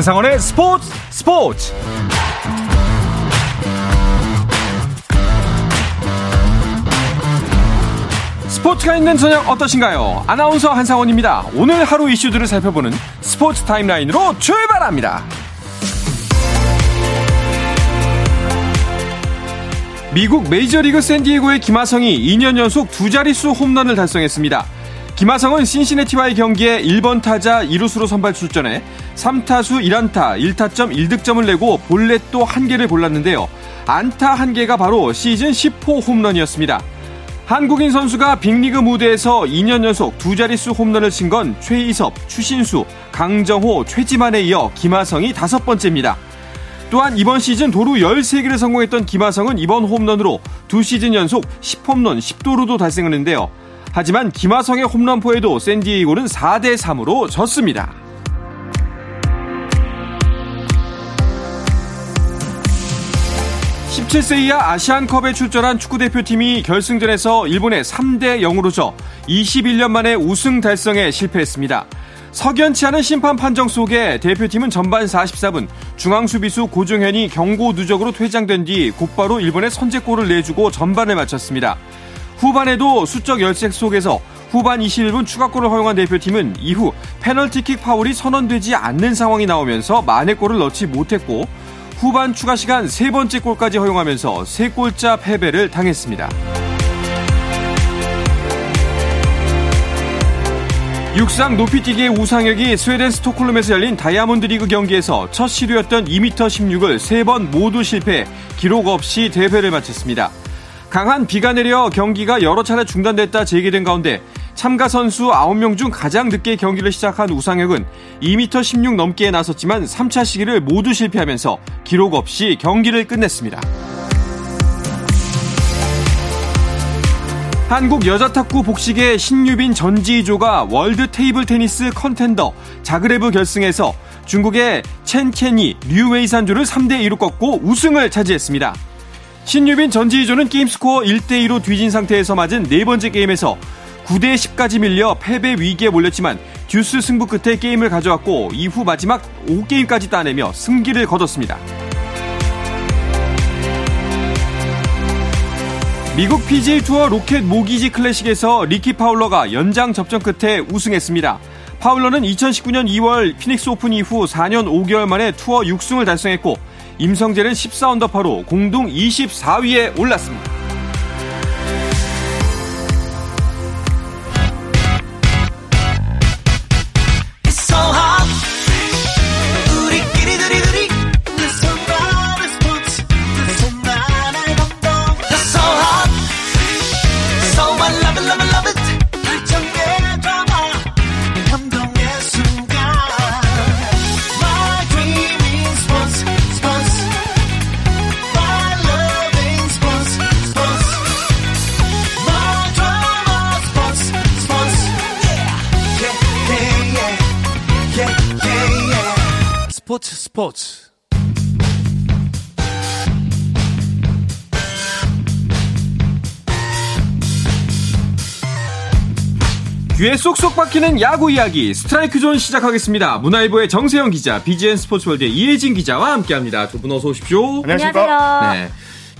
한상원의 스포츠 스포츠 스포츠가 있는 저녁 어떠신가요? 아나운서 한상원입니다. 오늘 하루 이슈들을 살펴보는 스포츠 타임라인으로 출발합니다. 미국 메이저리그 샌디에고의 김하성이 2년 연속 두 자릿수 홈런을 달성했습니다. 김하성은 신시내티와의 경기에 1번 타자 2루수로 선발 출전해 3타수 1안타 1타점 1득점을 내고 볼넷도 1개를 골랐는데요. 안타 1개가 바로 시즌 10호 홈런이었습니다. 한국인 선수가 빅리그 무대에서 2년 연속 두 자릿수 홈런을 친 건 최이섭, 추신수, 강정호, 최지만에 이어 김하성이 다섯 번째입니다. 또한 이번 시즌 도루 13개를 성공했던 김하성은 이번 홈런으로 두 시즌 연속 10홈런 10도루도 달성했는데요. 하지만 김하성의 홈런포에도 샌디에이고는 4대 3으로 졌습니다. 17세 이하 아시안컵에 출전한 축구대표팀이 결승전에서 일본에 3대 0으로 져 21년 만에 우승 달성에 실패했습니다. 석연치 않은 심판 판정 속에 대표팀은 전반 44분 중앙수비수 고종현이 경고 누적으로 퇴장된 뒤 곧바로 일본에 선제골을 내주고 전반을 마쳤습니다. 후반에도 수적 열색 속에서 후반 21분 추가골을 허용한 대표팀은 이후 페널티킥 파울이 선언되지 않는 상황이 나오면서 만회골을 넣지 못했고 후반 추가 시간 세 번째 골까지 허용하면서 세 골자 패배를 당했습니다. 육상 높이뛰기의 우상혁이 스웨덴 스톡홀름에서 열린 다이아몬드 리그 경기에서 첫 시도였던 2m 16을 세 번 모두 실패, 기록 없이 대회를 마쳤습니다. 강한 비가 내려 경기가 여러 차례 중단됐다 재개된 가운데 참가 선수 9명 중 가장 늦게 경기를 시작한 우상혁은 2m 16 넘기에 나섰지만 3차 시기를 모두 실패하면서 기록 없이 경기를 끝냈습니다. 한국 여자 탁구 복식의 신유빈 전지희조가 World Table Tennis Contender 자그레브 결승에서 중국의 첸케니 류웨이산조를 3대2로 꺾고 우승을 차지했습니다. 신유빈 전지희조는 게임 스코어 1대2로 뒤진 상태에서 맞은 네 번째 게임에서 9대 10까지 밀려 패배 위기에 몰렸지만 듀스 승부 끝에 게임을 가져왔고 이후 마지막 5게임까지 따내며 승기를 거뒀습니다. 미국 PGA 투어 로켓 모기지 클래식에서 리키 파울러가 연장 접전 끝에 우승했습니다. 파울러는 2019년 2월 피닉스 오픈 이후 4년 5개월 만에 투어 6승을 달성했고 임성재는 14언더파로 공동 24위에 올랐습니다. 스포츠 스포츠 귀에 쏙쏙 박히는 야구 이야기 스트라이크 존 시작하겠습니다. 문화일보의 정세영 기자, BGN 스포츠월드의 이혜진 기자와 함께합니다. 두 분 어서 오십시오. 안녕하세요.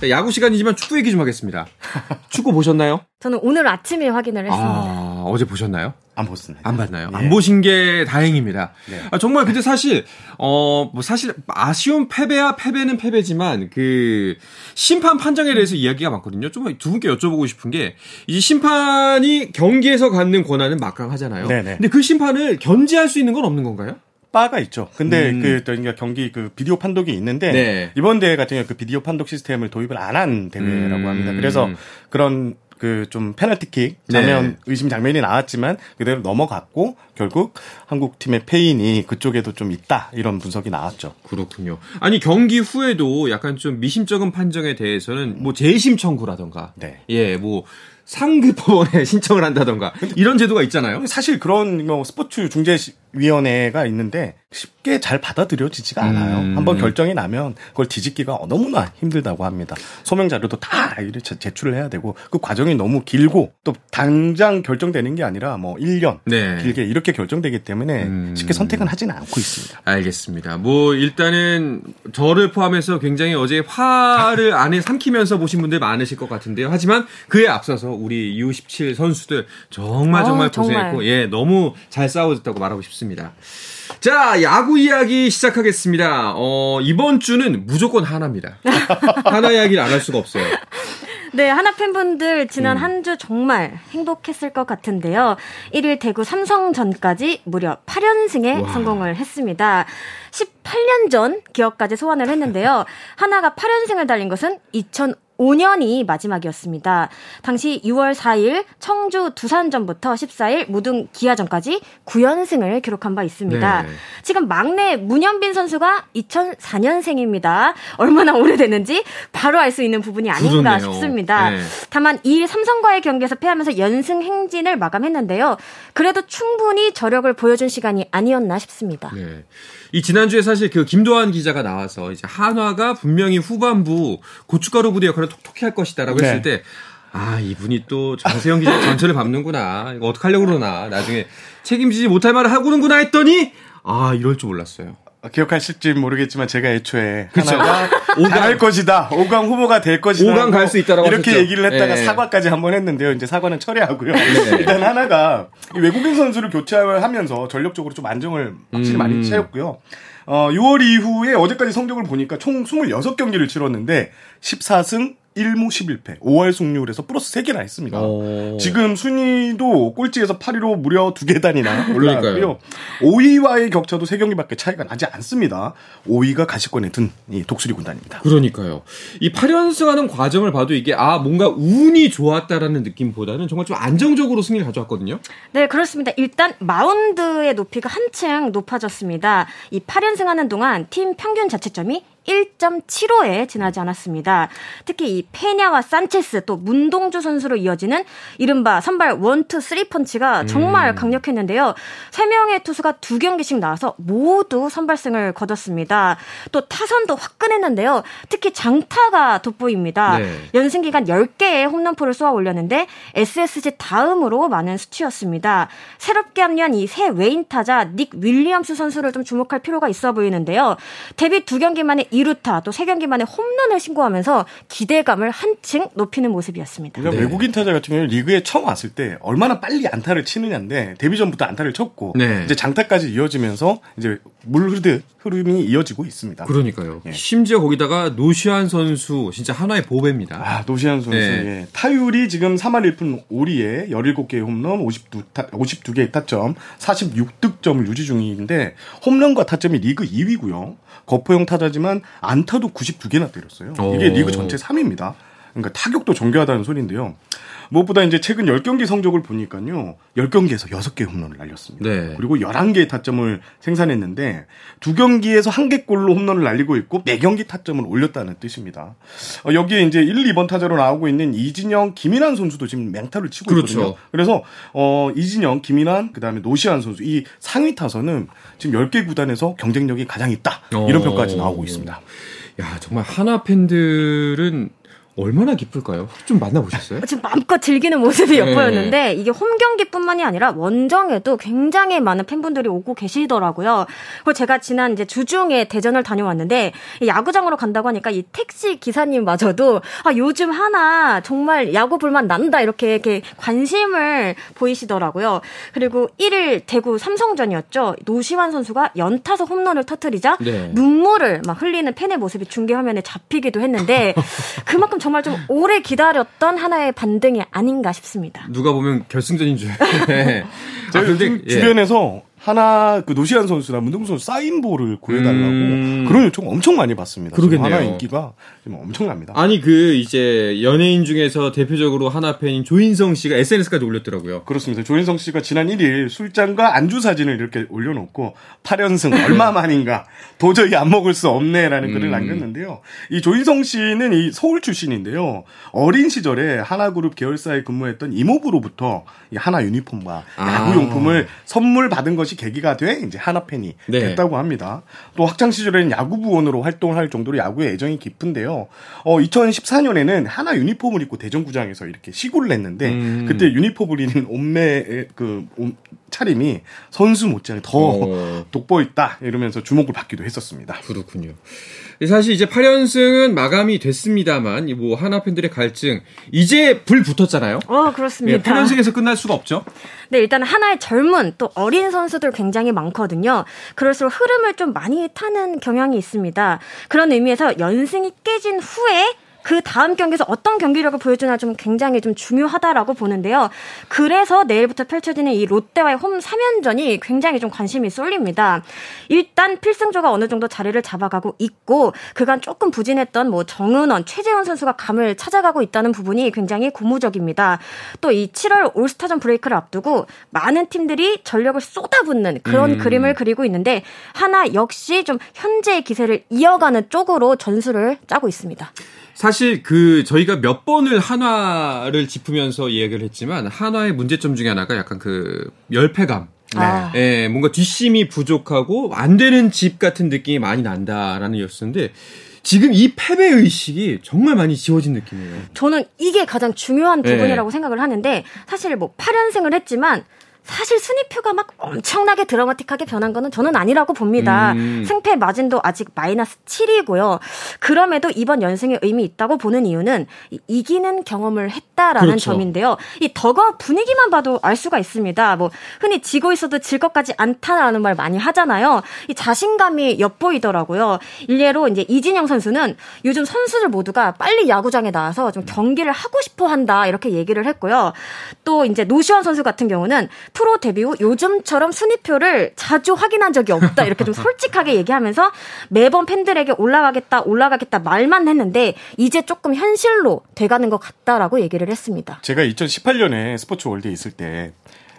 네. 야구 시간이지만 축구 얘기 좀 하겠습니다. 축구 보셨나요? 저는 오늘 아침에 확인을 했습니다. 아, 어제 보셨나요? 안 봤습니다. 안 봤나요? 네. 안 보신 게 다행입니다. 네. 아, 정말 근데 사실 어 뭐 사실 아쉬운 패배야 패배는 패배지만 그 심판 판정에 대해서 이야기가 많거든요. 좀 두 분께 여쭤보고 싶은 게 이제 심판이 경기에서 갖는 권한은 막강하잖아요. 네네. 근데 그 심판을 견제할 수 있는 건 없는 건가요? 바가 있죠. 근데 음. 그 그러니까 경기 그 비디오 판독이 있는데 네. 이번 대회 같은 경우 그 비디오 판독 시스템을 도입을 안 한 대회라고 음. 합니다. 그래서 그런 그 좀 페널티킥 장면 네. 의심 장면이 나왔지만 그대로 넘어갔고 결국 한국 팀의 패인이 그쪽에도 좀 있다 이런 분석이 나왔죠. 그렇군요. 아니 경기 후에도 약간 좀 미심쩍은 판정에 대해서는 뭐 재심 청구라던가, 네. 예, 뭐 상급 법원에 신청을 한다던가 이런 제도가 있잖아요. 사실 그런 뭐 스포츠 중재 위원회가 있는데 쉽게 잘 받아들여지지가 않아요. 음. 한번 결정이 나면 그걸 뒤집기가 너무나 힘들다고 합니다. 소명 자료도 다 이렇게 제- 제출을 해야 되고 그 과정이 너무 길고 또 당장 결정되는 게 아니라 뭐 1년 네. 길게 이렇게 결정되기 때문에 음. 쉽게 선택은 하지는 않고 있습니다. 알겠습니다. 뭐 일단은 저를 포함해서 굉장히 어제 화를 안에 삼키면서 보신 분들 많으실 것 같은데요. 하지만 그에 앞서서 우리 U17 선수들 정말 정말 어, 고생했고 정말. 예 너무 잘 싸워줬다고 말하고 싶습니다. 자, 야구 이야기 시작하겠습니다. 어, 이번 주는 무조건 하나입니다. 하나 이야기를 안 할 수가 없어요. 네, 하나 팬분들 지난 음. 한주 정말 행복했을 것 같은데요. 1일 대구 삼성전까지 무려 8연승에 와. 성공을 했습니다. 18년 전 기억까지 소환을 했는데요. 하나가 8연승을 달린 것은 2005 5년이 마지막이었습니다. 당시 6월 4일 청주 두산전부터 14일 무등 기아전까지 9연승을 기록한 바 있습니다. 네. 지금 막내 문현빈 선수가 2004년생입니다. 얼마나 오래됐는지 바로 알 수 있는 부분이 아닌가 그러네요. 싶습니다. 네. 다만 2일 삼성과의 경기에서 패하면서 연승 행진을 마감했는데요. 그래도 충분히 저력을 보여준 시간이 아니었나 싶습니다. 네. 이 지난주에 사실 그 김도환 기자가 나와서 이제 한화가 분명히 후반부 고춧가루 부대 역할을 톡톡히 할 것이다라고 네. 했을 때 아, 이분이 또 정세영 기자 전철을 밟는구나. 이거 어떡하려고 그러나. 나중에 책임지지 못할 말을 하고는구나 했더니 아, 이럴 줄 몰랐어요. 기억하실지 모르겠지만 제가 애초에 그쵸? 하나가 갈 것이다. 5강 후보가 될 것이다. 5강 갈 수 있다라고 이렇게 하셨죠? 얘기를 했다가 네. 사과까지 한 번 했는데요. 이제 사과는 처리하고요. 네. 일단 하나가 외국인 선수를 교체하면서 전력적으로 좀 안정을 확실히 음. 많이 채웠고요. 어, 6월 이후에 어제까지 성적을 보니까 총 26경기를 치렀는데 14승 1무 11패, 5할 승률에서 플러스 3개나 했습니다. 오. 지금 순위도 꼴찌에서 8위로 무려 2계단이나 올라갔고요. 5위와의 격차도 3경기밖에 차이가 나지 않습니다. 5위가 가시권에 든 이 독수리 군단입니다. 그러니까요. 이 8연승하는 과정을 봐도 이게 아 뭔가 운이 좋았다라는 느낌보다는 정말 좀 안정적으로 승리를 가져왔거든요. 네, 그렇습니다. 일단 마운드의 높이가 한층 높아졌습니다. 이 8연승하는 동안 팀 평균 자체점이 1.75에 지나지 않았습니다. 특히 이 페냐와 산체스 또 문동주 선수로 이어지는 이른바 선발 1, 2, 3펀치가 정말 음. 강력했는데요. 3명의 투수가 2경기씩 나와서 모두 선발승을 거뒀습니다. 또 타선도 화끈했는데요. 특히 장타가 돋보입니다. 네. 연승 기간 10개의 홈런포를 쏘아 올렸는데 SSG 다음으로 많은 수치였습니다. 새롭게 합류한 이 새 외인 타자 닉 윌리엄스 선수를 좀 주목할 필요가 있어 보이는데요. 데뷔 2경기 만에 2루타 또 3경기 만에 홈런을 신고하면서 기대감을 한층 높이는 모습이었습니다. 그러니까 네. 외국인 타자 같은 경우는 리그에 처음 왔을 때 얼마나 빨리 안타를 치느냐인데 데뷔 전부터 안타를 쳤고 네. 이제 장타까지 이어지면서 이제 물 흐르듯 흐름이 이어지고 있습니다. 그러니까요. 예. 심지어 거기다가 노시안 선수 진짜 하나의 보배입니다. 아, 노시안 선수. 네. 예. 타율이 지금 3할 1푼 5리에 17개의 홈런, 52타, 52개의 타점, 46득점을 유지 중인데 홈런과 타점이 리그 2위고요. 거포형 타자지만 안타도 92개나 때렸어요. 이게 리그 전체 3위입니다. 그러니까 타격도 정교하다는 소리인데요. 무엇보다 이제 최근 10경기 성적을 보니까요. 10경기에서 6개 홈런을 날렸습니다. 네. 그리고 11개의 타점을 생산했는데 두 경기에서 한 개골로 홈런을 날리고 있고 매경기 타점을 올렸다는 뜻입니다. 어, 여기에 이제 1, 2번 타자로 나오고 있는 이진영, 김인환 선수도 지금 맹타를 치고 그렇죠. 있거든요. 그래서 어 이진영, 김인환, 그다음에 노시안 선수 이 상위 타선은 지금 10개 구단에서 경쟁력이 가장 있다. 이런 어. 평가까지 나오고 있습니다. 야, 정말 하나 팬들은 얼마나 기쁠까요? 좀 만나보셨어요? 지금 마음껏 즐기는 모습이 네. 엿보였는데 이게 홈 경기뿐만이 아니라 원정에도 굉장히 많은 팬분들이 오고 계시더라고요. 그리고 제가 지난 이제 주중에 대전을 다녀왔는데 야구장으로 간다고 하니까 이 택시 기사님마저도 아 요즘 하나 정말 야구 불만 난다 이렇게 이렇게 관심을 보이시더라고요. 그리고 1일 대구 삼성전이었죠. 노시환 선수가 연타석 홈런을 터트리자 네. 눈물을 막 흘리는 팬의 모습이 중계 화면에 잡히기도 했는데 그만큼 정말 좀 오래 기다렸던 하나의 반등이 아닌가 싶습니다. 누가 보면 결승전인 줄. 네. 아, 근데 주변에서 하나 그 노시안 선수나 문동수 선수 사인볼을 구해달라고 음... 그런 요청 엄청 많이 받습니다. 그러겠네요. 하나 인기가 지금 엄청납니다. 아니 그 이제 연예인 중에서 대표적으로 하나 팬인 조인성 씨가 SNS까지 올렸더라고요. 그렇습니다. 조인성 씨가 지난 1일 술잔과 안주 사진을 이렇게 올려놓고 8연승 얼마 만인가 도저히 안 먹을 수 없네라는 음... 글을 남겼는데요. 이 조인성 씨는 이 서울 출신인데요. 어린 시절에 하나그룹 계열사에 근무했던 이모부로부터 이 하나 유니폼과 아. 야구 용품을 선물 받은 것이 계기가 돼 이제 하나 팬이 네. 됐다고 합니다. 또 학창 시절에는 야구부원으로 활동을 할 정도로 야구에 애정이 깊은데요. 어 2014년에는 하나 유니폼을 입고 대전구장에서 이렇게 시구를 했는데 음. 그때 유니폼을 입는 온매 그 차림이 선수 못지않게 더 오. 돋보있다 이러면서 주목을 받기도 했었습니다. 그렇군요. 사실 이제 8연승은 마감이 됐습니다만 뭐 하나 팬들의 갈증 이제 불 붙었잖아요. 어 그렇습니다. 네, 8연승에서 끝날 수가 없죠. 네 일단 하나의 젊은 또 어린 선수들 굉장히 많거든요. 그럴수록 흐름을 좀 많이 타는 경향이 있습니다. 그런 의미에서 연승이 깨진 후에 그 다음 경기에서 어떤 경기력을 보여주나 좀 굉장히 좀 중요하다라고 보는데요. 그래서 내일부터 펼쳐지는 이 롯데와의 홈 3연전이 굉장히 좀 관심이 쏠립니다. 일단 필승조가 어느 정도 자리를 잡아가고 있고 그간 조금 부진했던 뭐 정은원, 최재훈 선수가 감을 찾아가고 있다는 부분이 굉장히 고무적입니다. 또 이 7월 올스타전 브레이크를 앞두고 많은 팀들이 전력을 쏟아붓는 그런 음. 그림을 그리고 있는데 하나 역시 좀 현재의 기세를 이어가는 쪽으로 전술을 짜고 있습니다. 사실 그 저희가 몇 번을 한화를 짚으면서 이야기를 했지만 한화의 문제점 중에 하나가 약간 그 열패감. 네. 아. 예, 뭔가 뒷심이 부족하고 안 되는 집 같은 느낌이 많이 난다라는 이었었는데 지금 이 패배 의식이 정말 많이 지워진 느낌이에요. 저는 이게 가장 중요한 네. 부분이라고 네. 생각을 하는데 사실 뭐 8연승을 했지만 사실 순위표가 막 엄청나게 드라마틱하게 변한 거는 저는 아니라고 봅니다. 음. 승패 마진도 아직 마이너스 7이고요. 그럼에도 이번 연승에 의미 있다고 보는 이유는 이기는 경험을 했다라는 그렇죠. 점인데요. 이 덕어 분위기만 봐도 알 수가 있습니다. 뭐 흔히 지고 있어도 질것 같지 않다라는 말 많이 하잖아요. 이 자신감이 엿보이더라고요. 일례로 이제 이진영 선수는 요즘 선수들 모두가 빨리 야구장에 나와서 좀 경기를 하고 싶어 한다 이렇게 얘기를 했고요. 또 이제 노시환 선수 같은 경우는 프로 데뷔 후 요즘처럼 순위표를 자주 확인한 적이 없다. 이렇게 좀 솔직하게 얘기하면서 매번 팬들에게 올라가겠다, 올라가겠다 말만 했는데 이제 조금 현실로 돼가는 것 같다라고 얘기를 했습니다. 제가 2018년에 스포츠 월드에 있을 때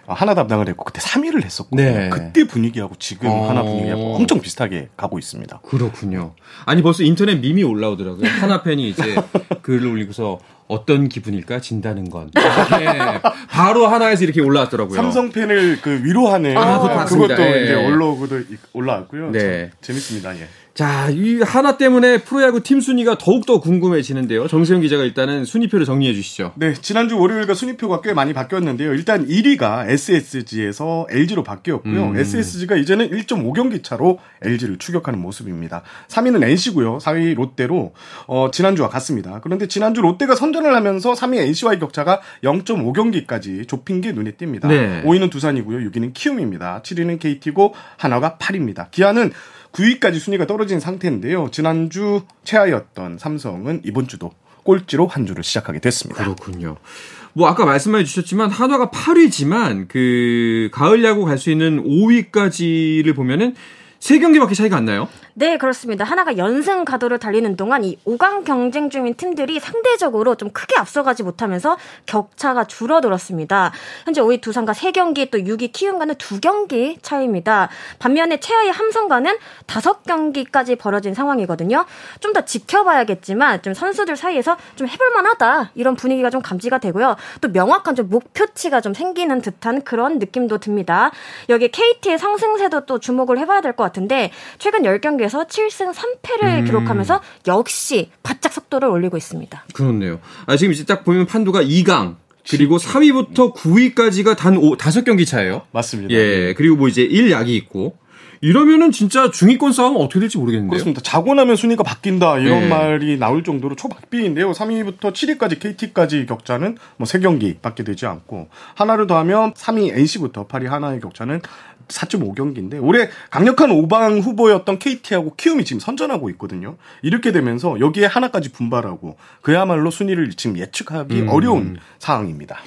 하나 담당을 했고 그때 3위를 했었고 네. 그때 분위기하고 지금 어... 하나 분위기하고 엄청 비슷하게 가고 있습니다. 그렇군요. 아니 벌써 인터넷 밈이 올라오더라고요. 하나 팬이 이제 글을 올리고서 어떤 기분일까 진다는 건. 네. 바로 하나에서 이렇게 올라왔더라고요. 삼성 팬을 그 위로하는 아, 그것도 네. 이제 올라오고도 올라왔고요. 네. 재밌습니다. 예. 자, 이 하나 때문에 프로야구 팀 순위가 더욱더 궁금해지는데요. 정세영 기자가 일단은 순위표를 정리해 주시죠. 네, 지난주 월요일과 순위표가 꽤 많이 바뀌었는데요. 일단 1위가 SSG에서 LG로 바뀌었고요. 음. SSG가 이제는 1.5경기 차로 LG를 추격하는 모습입니다. 3위는 NC고요. 4위 롯데로 어, 지난주와 같습니다. 그런데 지난주 롯데가 선전을 하면서 3위 NC와의 격차가 0.5경기까지 좁힌 게 눈에 띕니다. 네. 5위는 두산이고요. 6위는 키움입니다. 7위는 KT고 하나가 8위입니다. 기아는 9위까지 순위가 떨어진 상태인데요. 지난주 최하였던 삼성은 이번 주도 꼴찌로 한 주를 시작하게 됐습니다. 그렇군요. 뭐 아까 말씀해 주셨지만 한화가 8위지만 그 가을 야구 갈 수 있는 5위까지를 보면은 세 경기밖에 차이가 안 나요? 네, 그렇습니다. 하나가 연승 가도를 달리는 동안 이 5강 경쟁 중인 팀들이 상대적으로 좀 크게 앞서가지 못하면서 격차가 줄어들었습니다. 현재 5위 두산과 3경기 또 6위 키움과는 2경기 차이입니다. 반면에 최하위 함성과는 5경기까지 벌어진 상황이거든요. 좀 더 지켜봐야겠지만 좀 선수들 사이에서 좀 해볼만 하다 이런 분위기가 좀 감지가 되고요. 또 명확한 좀 목표치가 좀 생기는 듯한 그런 느낌도 듭니다. 여기 KT의 상승세도 또 주목을 해봐야 될 것 같 은데 최근 10경기 경기에서 7승 3패를 음. 기록하면서 역시 바짝 속도를 올리고 있습니다. 그렇네요. 아, 지금 이제 딱 보면 판도가 2강 그리고 4위부터 9위까지가 단 5, 5경기 차예요. 맞습니다. 예. 그리고 뭐 이제 1약이 있고 이러면은 진짜 중위권 싸움 어떻게 될지 모르겠는데요. 그렇습니다. 자고 나면 순위가 바뀐다 이런 네. 말이 나올 정도로 초박빙인데요. 3위부터 7위까지 KT까지 격차는 뭐 3경기밖에 되지 않고 하나를 더하면 3위 NC부터 8위 하나의 격차는 4.5경기인데 올해 강력한 5방 후보였던 KT하고 키움이 지금 선전하고 있거든요. 이렇게 되면서 여기에 하나까지 분발하고 그야말로 순위를 지금 예측하기 음. 어려운 상황입니다.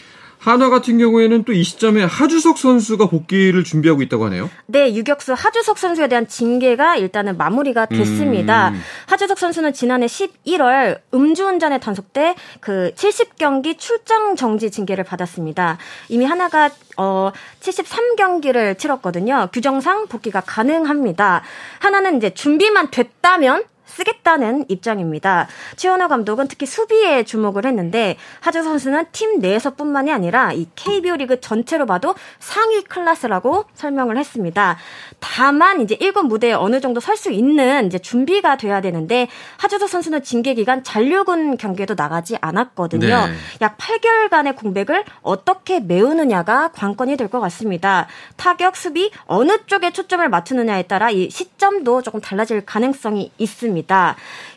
한화 같은 경우에는 또 이 시점에 하주석 선수가 복귀를 준비하고 있다고 하네요. 네, 유격수 하주석 선수에 대한 징계가 일단은 마무리가 됐습니다. 음. 하주석 선수는 지난해 11월 음주운전에 단속돼 그 70경기 출장 정지 징계를 받았습니다. 이미 하나가 어 73경기를 치렀거든요. 규정상 복귀가 가능합니다. 하나는 이제 준비만 됐다면 쓰겠다는 입장입니다. 최원호 감독은 특히 수비에 주목을 했는데 하주 선수는 팀 내에서뿐만이 아니라 이 KBO 리그 전체로 봐도 상위 클래스라고 설명을 했습니다. 다만 이제 1군 무대에 어느 정도 설 수 있는 이제 준비가 돼야 되는데 하주석 선수는 징계 기간 잔류군 경기에도 나가지 않았거든요. 네. 약 8개월간의 공백을 어떻게 메우느냐가 관건이 될 것 같습니다. 타격, 수비 어느 쪽에 초점을 맞추느냐에 따라 이 시점도 조금 달라질 가능성이 있습니다.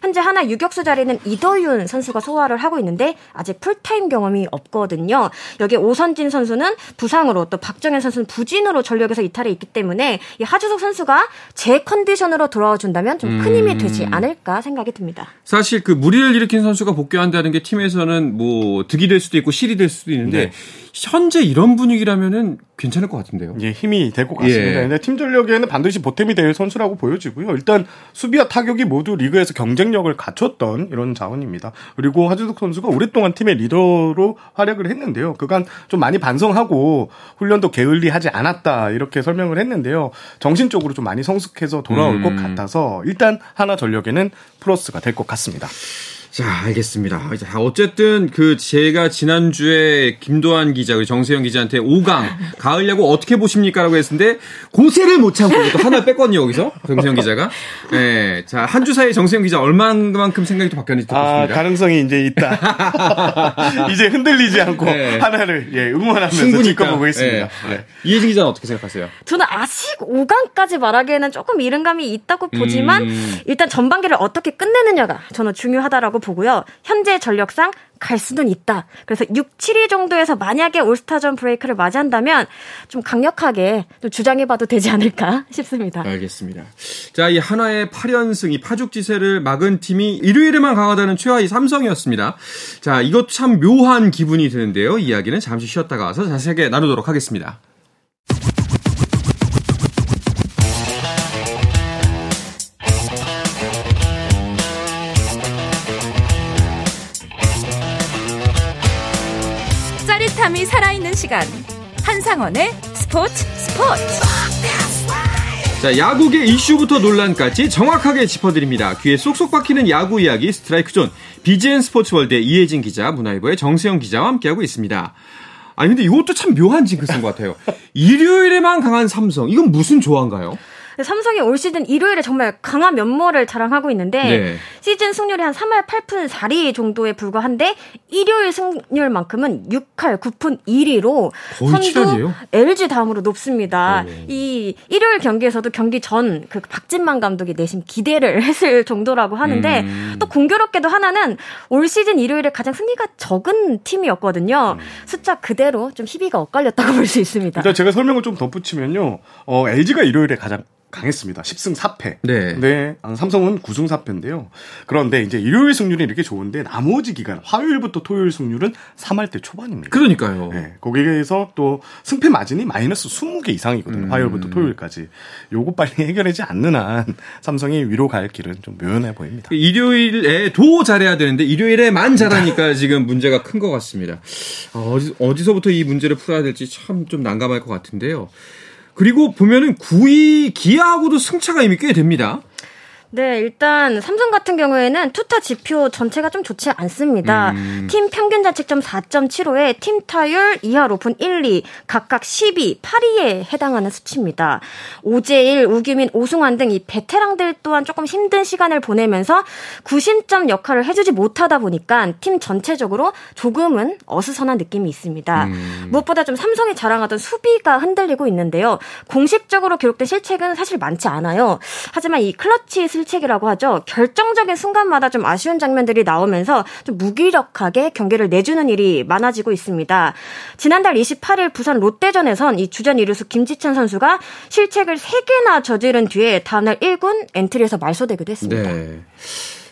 현재 한화 유격수 자리는 이도윤 선수가 소화를 하고 있는데 아직 풀타임 경험이 없거든요. 여기 오선진 선수는 부상으로 또 박정현 선수는 부진으로 전력에서 이탈해 있기 때문에 이 하주석 선수가 제 컨디션으로 돌아와 준다면 좀큰 힘이 되지 음. 않을까 생각이 듭니다. 사실 그 무리를 일으킨 선수가 복귀한다는 게 팀에서는 뭐 득이 될 수도 있고 실이 될 수도 있는데 네. 현재 이런 분위기라면은 괜찮을 것 같은데요. 예, 힘이 될 것 같습니다. 예. 팀 전력에는 반드시 보탬이 될 선수라고 보여지고요. 일단 수비와 타격이 모두 리그에서 경쟁력을 갖췄던 이런 자원입니다. 그리고 하주석 선수가 오랫동안 팀의 리더로 활약을 했는데요. 그간 좀 많이 반성하고 훈련도 게을리하지 않았다 이렇게 설명을 했는데요. 정신적으로 좀 많이 성숙해서 돌아올 음. 것 같아서 일단 하나 전력에는 플러스가 될 것 같습니다. 자, 알겠습니다. 자, 어쨌든 그 제가 지난주에 김도환 기자, 우리 정세영 기자한테 5강 가을 야구 어떻게 보십니까라고 했는데 고세를 못 참고 또 하나 뺐거든요, 여기서. 정세영 기자가. 네. 자, 한 주 사이에 정세영 기자 얼마만큼 생각이 또 바뀌었는지 듣고 아, 가능성이 이제 있다. 이제 흔들리지 않고 네. 하나를 예, 응원하면서 지켜보고 있습니다. 네. 네. 이혜진 기자는 어떻게 생각하세요? 저는 아직 5강까지 말하기에는 조금 이른 감이 있다고 보지만 음... 일단 전반기를 어떻게 끝내느냐가 저는 중요하다라고 보고요. 현재 전력상 갈 수는 있다. 그래서 6, 7위 정도에서 만약에 올스타전 브레이크를 맞이한다면 좀 강력하게 좀 주장해봐도 되지 않을까 싶습니다. 알겠습니다. 자, 이 하나의 8연승, 이 파죽지세를 막은 팀이 일요일에만 강하다는 최하위 삼성이었습니다. 자, 이것 참 묘한 기분이 드는데요. 이야기는 잠시 쉬었다가 와서 자세하게 나누도록 하겠습니다. 시간 한상원의 스포츠 스포츠 자 야구계 이슈부터 논란까지 정확하게 짚어드립니다. 귀에 쏙쏙 박히는 야구 이야기 스트라이크 존 BGN 스포츠월드의 이혜진 기자 문화일보의 정세영 기자와 함께하고 있습니다. 아니 근데 이것도 참 묘한 징크스인 것 같아요. 일요일에만 강한 삼성 이건 무슨 조화인가요? 삼성이 올 시즌 일요일에 정말 강한 면모를 자랑하고 있는데 네. 시즌 승률이 한 3할 8푼 4리 정도에 불과한데 일요일 승률만큼은 6할 9푼 1리로 선두 LG 다음으로 높습니다. 오. 이 일요일 경기에서도 경기 전 그 박진만 감독이 내심 기대를 했을 정도라고 하는데 음. 또 공교롭게도 하나는 올 시즌 일요일에 가장 승리가 적은 팀이었거든요. 음. 숫자 그대로 좀 희비가 엇갈렸다고 볼 수 있습니다. 일단 제가 설명을 좀 덧붙이면요. 어, LG가 일요일에 가장 강했습니다. 10승 4패. 네. 네. 삼성은 9승 4패인데요. 그런데 이제 일요일 승률이 이렇게 좋은데 나머지 기간 화요일부터 토요일 승률은 3할 때 초반입니다. 그러니까요. 네. 거기에서 또 승패 마진이 마이너스 20개 이상이거든요. 음. 화요일부터 토요일까지. 요거 빨리 해결하지 않는 한 삼성이 위로 갈 길은 좀 묘연해 보입니다. 일요일에 도 잘해야 되는데 일요일에만 잘하니까 지금 문제가 큰 것 같습니다. 어디, 어디서부터 이 문제를 풀어야 될지 참 좀 난감할 것 같은데요. 그리고 보면은 9위 기아하고도 승차가 이미 꽤 됩니다. 네, 일단 삼성 같은 경우에는 투타 지표 전체가 좀 좋지 않습니다. 음. 팀 평균 자책점 4.75에 팀 타율 2할 오픈 1, 2 각각 12, 8위에 해당하는 수치입니다. 오재일, 우규민, 오승환 등 이 베테랑들 또한 조금 힘든 시간을 보내면서 구심점 역할을 해주지 못하다 보니까 팀 전체적으로 조금은 어수선한 느낌이 있습니다. 음. 무엇보다 좀 삼성이 자랑하던 수비가 흔들리고 있는데요. 공식적으로 기록된 실책은 사실 많지 않아요. 하지만 이 클러치 실책이라고 하죠. 결정적인 순간마다 좀 아쉬운 장면들이 나오면서 좀 무기력하게 경기를 내주는 일이 많아지고 있습니다. 지난달 28일 부산 롯데전에선 이 주전 이루수 김지찬 선수가 실책을 3개나 저지른 뒤에 다음날 1군 엔트리에서 말소되기도 했습니다. 네.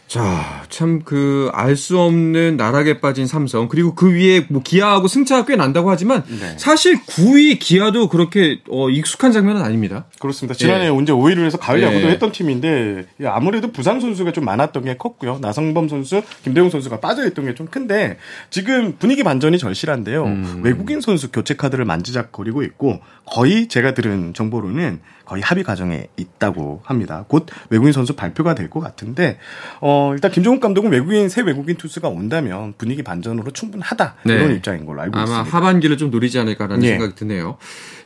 자, 참 그 알 수 없는 나락에 빠진 삼성 그리고 그 위에 뭐 기아하고 승차가 꽤 난다고 하지만 네. 사실 9위 기아도 그렇게 어, 익숙한 장면은 아닙니다. 그렇습니다. 지난해 예. 언제 5위를 해서 가을 예. 야구도 했던 팀인데 예, 아무래도 부상 선수가 좀 많았던 게 컸고요. 나성범 선수, 김대웅 선수가 빠져있던 게 좀 큰데 지금 분위기 반전이 절실한데요. 음. 외국인 선수 교체 카드를 만지작거리고 있고 거의 제가 들은 정보로는 거의 합의 과정에 있다고 합니다. 곧 외국인 선수 발표가 될 것 같은데 어, 일단 김종욱 감독은 외국인 새 외국인 투수가 온다면 분위기 반전으로 충분하다 네. 이런 입장인 걸로 알고 아마 있습니다. 하반기를 좀 노리지 않을까라는 예. 생각이 드네요.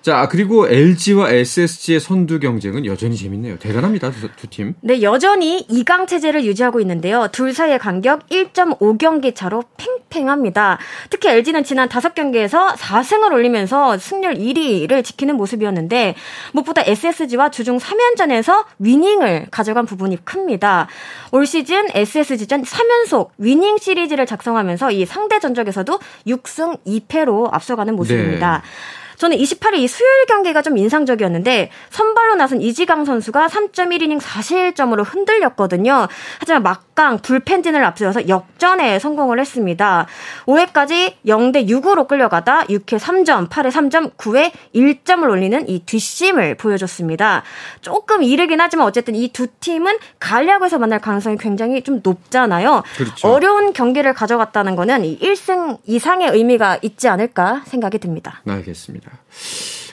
자, 그리고 LG와 SSG의 선두 경쟁은 여전히 재밌네요. 대단합니다, 두, 두 팀. 네, 여전히 2강 체제를 유지하고 있는데요. 둘 사이의 간격 1.5경기 차로 팽 팽합니다. 특히 LG는 지난 5경기에서 4승을 올리면서 승률 1위를 지키는 모습이었는데 무엇보다 SSG와 주중 3연전에서 위닝을 가져간 부분이 큽니다. 올 시즌 SSG전 3연속 위닝 시리즈를 작성하면서 이 상대 전적에서도 6승 2패로 앞서가는 모습입니다. 저는 28일 이 수요일 경기가 좀 인상적이었는데 선발로 나선 이지강 선수가 3.1이닝 4실점으로 흔들렸거든요. 하지만 막강 불펜진을 앞세워서 역전에 성공을 했습니다. 5회까지 0대 6으로 끌려가다 6회 3점, 8회 3점, 9회 1점을 올리는 이 뒷심을 보여줬습니다. 조금 이르긴 하지만 어쨌든 이 두 팀은 가을야구에서 만날 가능성이 굉장히 좀 높잖아요. 그렇죠. 어려운 경기를 가져갔다는 거는 이 1승 이상의 의미가 있지 않을까 생각이 듭니다. 알겠습니다.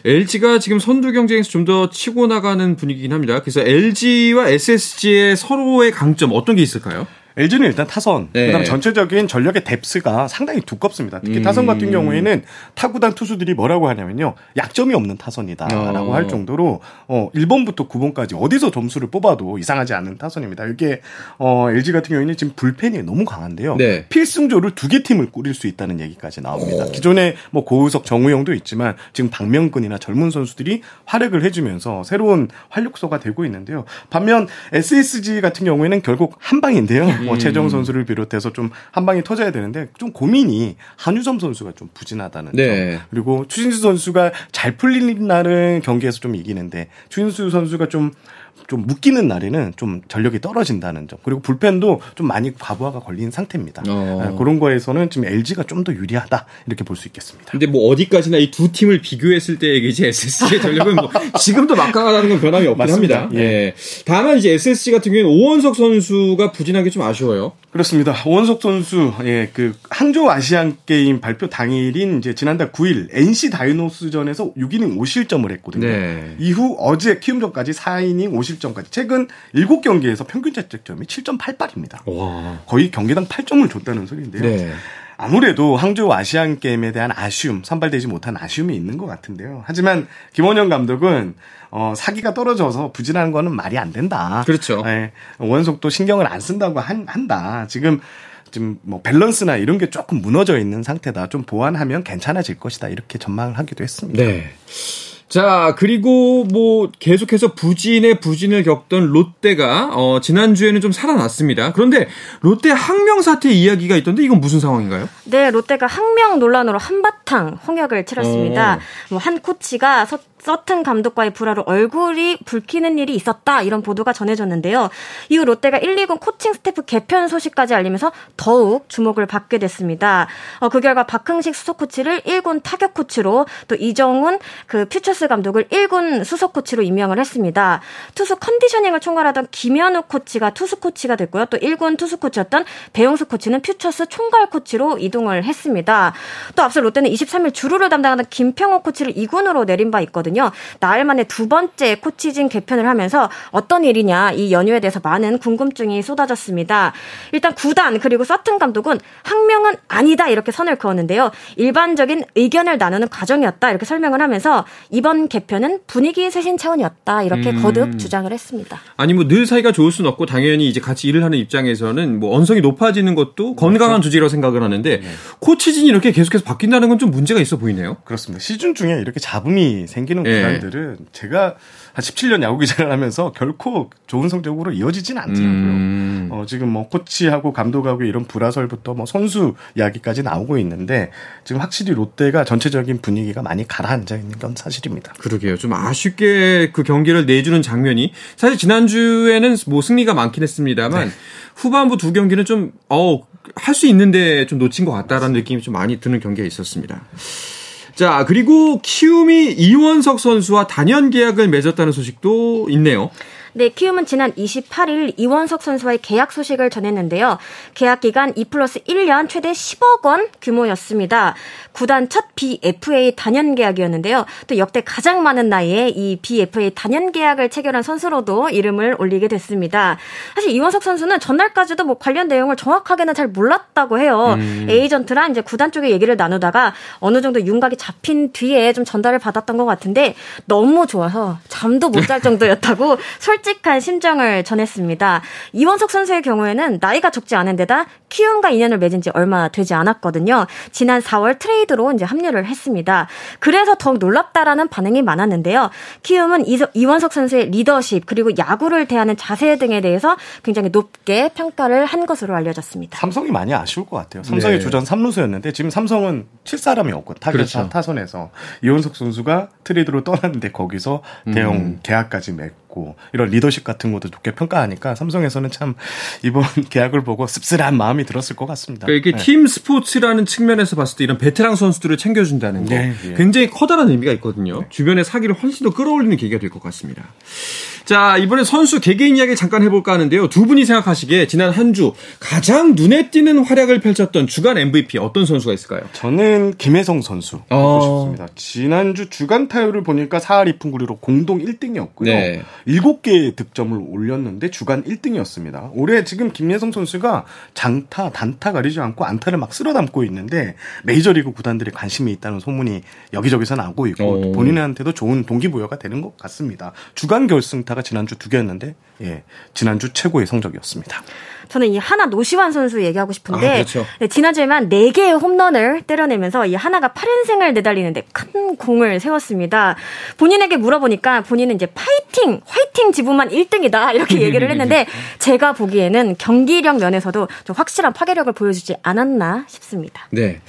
LG가 지금 선두 경쟁에서 좀 더 치고 나가는 분위기긴 합니다. 그래서 LG와 SSG의 서로의 강점 어떤 게 있을까요? LG는 일단 타선, 네. 그다음 전체적인 전력의 뎁스가 상당히 두껍습니다. 특히 음. 타선 같은 경우에는 타구단 투수들이 뭐라고 하냐면요, 약점이 없는 타선이다라고 어. 할 정도로 어 1번부터 9번까지 어디서 점수를 뽑아도 이상하지 않은 타선입니다. 이게 어 LG 같은 경우에는 지금 불펜이 너무 강한데요. 네. 필승조를 두 개 팀을 꾸릴 수 있다는 얘기까지 나옵니다. 기존에 뭐 고우석, 정우영도 있지만 지금 박명근이나 젊은 선수들이 활약을 해주면서 새로운 활력소가 되고 있는데요. 반면 SSG 같은 경우에는 결국 한 방인데요. 뭐 최정 선수를 비롯해서 좀 한 방이 터져야 되는데 좀 고민이 한유섬 선수가 좀 부진하다는 네. 점. 그리고 추신수 선수가 잘 풀리는 날은 경기에서 좀 이기는데 추신수 선수가 좀 좀 묶이는 날에는 좀 전력이 떨어진다는 점. 그리고 불펜도 좀 많이 과부하가 걸린 상태입니다. 어. 아, 그런 거에서는 지금 LG가 좀 더 유리하다 이렇게 볼 수 있겠습니다. 근데 뭐 어디까지나 이 두 팀을 비교했을 때 얘기지 SSG의 전력은 뭐 지금도 막강하다는 건 변함이 없긴 맞습니다. 합니다. 예. 다만 이제 SSG 같은 경우에는 오원석 선수가 부진한 게 좀 아쉬워요. 그렇습니다. 오원석 선수, 예, 그 항저우 아시안 게임 발표 당일인 이제 지난달 9일 NC 다이노스전에서 6이닝 5실점을 했거든요. 네. 이후 어제 키움전까지 4이닝 5실점까지 최근 7경기에서 평균 자책점이 7.88입니다. 와. 거의 경기당 8점을 줬다는 소리인데요. 네. 아무래도 항저우 아시안 게임에 대한 아쉬움, 선발되지 못한 아쉬움이 있는 것 같은데요. 하지만 김원영 감독은 어, 사기가 떨어져서 부진하는 거는 말이 안 된다. 그렇죠. 예, 원석도 신경을 안 쓴다고 한, 한다. 지금 지금 뭐 밸런스나 이런 게 조금 무너져 있는 상태다. 좀 보완하면 괜찮아질 것이다. 이렇게 전망을 하기도 했습니다. 네. 자, 그리고 뭐 계속해서 부진의 부진을 겪던 롯데가 어 지난주에는 좀 살아났습니다. 그런데 롯데 항명 사태 이야기가 있던데 이건 무슨 상황인가요? 네, 롯데가 항명 논란으로 한바탕 홍역을 치렀습니다. 어. 뭐한 코치가 서, 서튼 감독과의 불화로 얼굴이 붉히는 일이 있었다 이런 보도가 전해졌는데요. 이후 롯데가 1, 2군 코칭 스태프 개편 소식까지 알리면서 더욱 주목을 받게 됐습니다. 어, 그 결과 박흥식 수석 코치를 1군 타격 코치로 또 이정훈 그 퓨처스 감독을 1군 수석 코치로 임명을 했습니다. 투수 컨디셔닝을 총괄하던 김현욱 코치가 투수 코치가 됐고요. 또 1군 투수 코치였던 배영수 코치는 퓨처스 총괄 코치로 이동을 했습니다. 또 앞서 롯데는 23일 주루를 담당하던 김평호 코치를 2군으로 내린 바 있거든요. 나흘 만에 두 번째 코치진 개편을 하면서 어떤 일이냐 이 연유에 대해서 많은 궁금증이 쏟아졌습니다. 일단 구단 그리고 서튼 감독은 항명은 아니다 이렇게 선을 그었는데요. 일반적인 의견을 나누는 과정이었다 이렇게 설명을 하면서 이번 개편은 분위기 쇄신 차원이었다 이렇게 음. 거듭 주장을 했습니다. 아니 뭐 늘 사이가 좋을 수는 없고 당연히 이제 같이 일을 하는 입장에서는 뭐 언성이 높아지는 것도 건강한 조직이라고 생각을 하는데 코치진이 이렇게 계속해서 바뀐다는 건 좀 문제가 있어 보이네요. 그렇습니다. 시즌 중에 이렇게 잡음이 생기는 이기는 예. 구단들은 제가 한 17년 야구 기자를 하면서 결코 좋은 성적으로 이어지진 않더라고요. 음. 어, 지금 뭐 코치하고 감독하고 이런 불화설부터 뭐 선수 이야기까지 나오고 있는데 지금 확실히 롯데가 전체적인 분위기가 많이 가라앉아 있는 건 사실입니다. 그러게요. 좀 아쉽게 그 경기를 내주는 장면이 사실 지난주에는 뭐 승리가 많긴 했습니다만 후반부 두 경기는 좀 어, 할 수 있는데 좀 놓친 것 같다라는 느낌이 좀 많이 드는 경기가 있었습니다. 자, 그리고 키움이 이원석 선수와 단연 계약을 맺었다는 소식도 있네요. 네, 키움은 지난 28일 이원석 선수와의 계약 소식을 전했는데요. 계약 기간 2 플러스 1년 최대 10억 원 규모였습니다. 구단 첫 BFA 단연 계약이었는데요. 또 역대 가장 많은 나이에 이 BFA 단연 계약을 체결한 선수로도 이름을 올리게 됐습니다. 사실 이원석 선수는 전날까지도 뭐 관련 내용을 정확하게는 잘 몰랐다고 해요. 음. 에이전트랑 이제 구단 쪽에 얘기를 나누다가 어느 정도 윤곽이 잡힌 뒤에 좀 전달을 받았던 것 같은데 너무 좋아서 잠도 못 잘 정도였다고 솔직 한 심정을 전했습니다. 이원석 선수의 경우에는 나이가 적지 않은 데다 키움과 인연을 맺은 지 얼마 되지 않았거든요. 지난 4월 트레이드로 이제 합류를 했습니다. 그래서 더욱 놀랍다라는 반응이 많았는데요. 키움은 이- 이원석 선수의 리더십 그리고 야구를 대하는 자세 등에 대해서 굉장히 높게 평가를 한 것으로 알려졌습니다. 삼성이 많이 아쉬울 것 같아요. 삼성이 네. 주전 3루수였는데 지금 삼성은 칠 사람이 없고 타겟 그렇죠. 타선에서 이원석 선수가 트레이드로 떠났는데 거기서 대형 음. 계약까지 맺고 이런 리더십 같은 것도 좋게 평가하니까 삼성에서는 참 이번 계약을 보고 씁쓸한 마음이 들었을 것 같습니다. 그러니까 이게 네. 팀 스포츠라는 측면에서 봤을 때 이런 베테랑 선수들을 챙겨준다는 거 네, 예. 굉장히 커다란 의미가 있거든요. 주변의 사기를 훨씬 더 끌어올리는 계기가 될 것 같습니다. 자, 이번에 선수 개개인 이야기 잠깐 해볼까 하는데요. 두 분이 생각하시기에 지난 한 주 가장 눈에 띄는 활약을 펼쳤던 주간 MVP 어떤 선수가 있을까요? 저는 김혜성 선수 어. 보고 싶습니다. 지난주 주간 타율을 보니까 4할 2푼 9리로 공동 1등이었고요. 네. 7개의 득점을 올렸는데 주간 1등이었습니다. 올해 지금 김혜성 선수가 장타, 단타 가리지 않고 안타를 막 쓸어 담고 있는데 메이저리그 구단들의 관심이 있다는 소문이 여기저기서 나오고 있고 오. 또 본인한테도 좋은 동기부여가 되는 것 같습니다. 주간 결승타 가 지난주 두 개였는데 예, 지난주 최고의 성적이었습니다. 저는 이 하나 노시환 선수 얘기하고 싶은데 아, 그렇죠. 네, 지난주에만 4개의 홈런을 때려내면서 이 하나가 8인승을 내달리는데 큰 공을 세웠습니다. 본인에게 물어보니까 본인은 이제 파이팅, 화이팅 지분만 1등이다 이렇게 얘기를 했는데 제가 보기에는 경기력 면에서도 좀 확실한 파괴력을 보여주지 않았나 싶습니다. 네.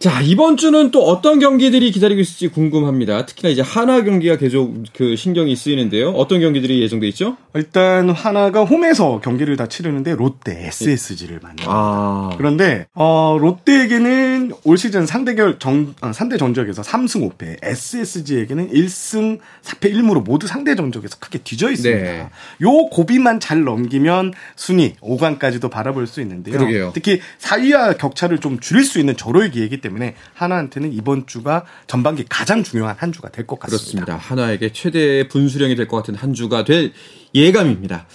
자, 이번 주는 또 어떤 경기들이 기다리고 있을지 궁금합니다. 특히나 이제 하나 경기가 계속 그 신경이 쓰이는데요. 어떤 경기들이 예정돼 있죠? 일단 하나가 홈에서 경기를 다 치르는데 롯데 SSG를 만납니다. 아. 그런데 어, 롯데에게는 올 시즌 상대결 정, 어, 상대 전적에서 3승 5패, SSG에게는 1승 4패 1무로 모두 상대 전적에서 크게 뒤져 있습니다. 네. 요 고비만 잘 넘기면 순위 5강까지도 바라볼 수 있는데요. 그러게요. 특히 4위와 격차를 좀 줄일 수 있는 저로의 기회이기 때문에 한화한테는 이번 주가 전반기 가장 중요한 한 주가 될 것 같습니다. 그렇습니다. 한화에게 최대의 분수령이 될 것 같은 한 주가 될 예감입니다.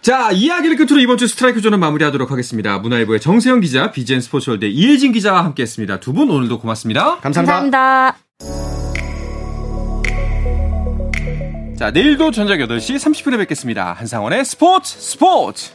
자, 이야기를 끝으로 이번 주 스트라이크 존은 마무리하도록 하겠습니다. 문화일보의 정세영 기자, BGN 스포츠월드 이혜진 기자와 함께했습니다. 두 분 오늘도 고맙습니다. 감사합니다. 감사합니다. 자, 내일도 저녁 8시 30분에 뵙겠습니다. 한상원의 스포츠 스포츠!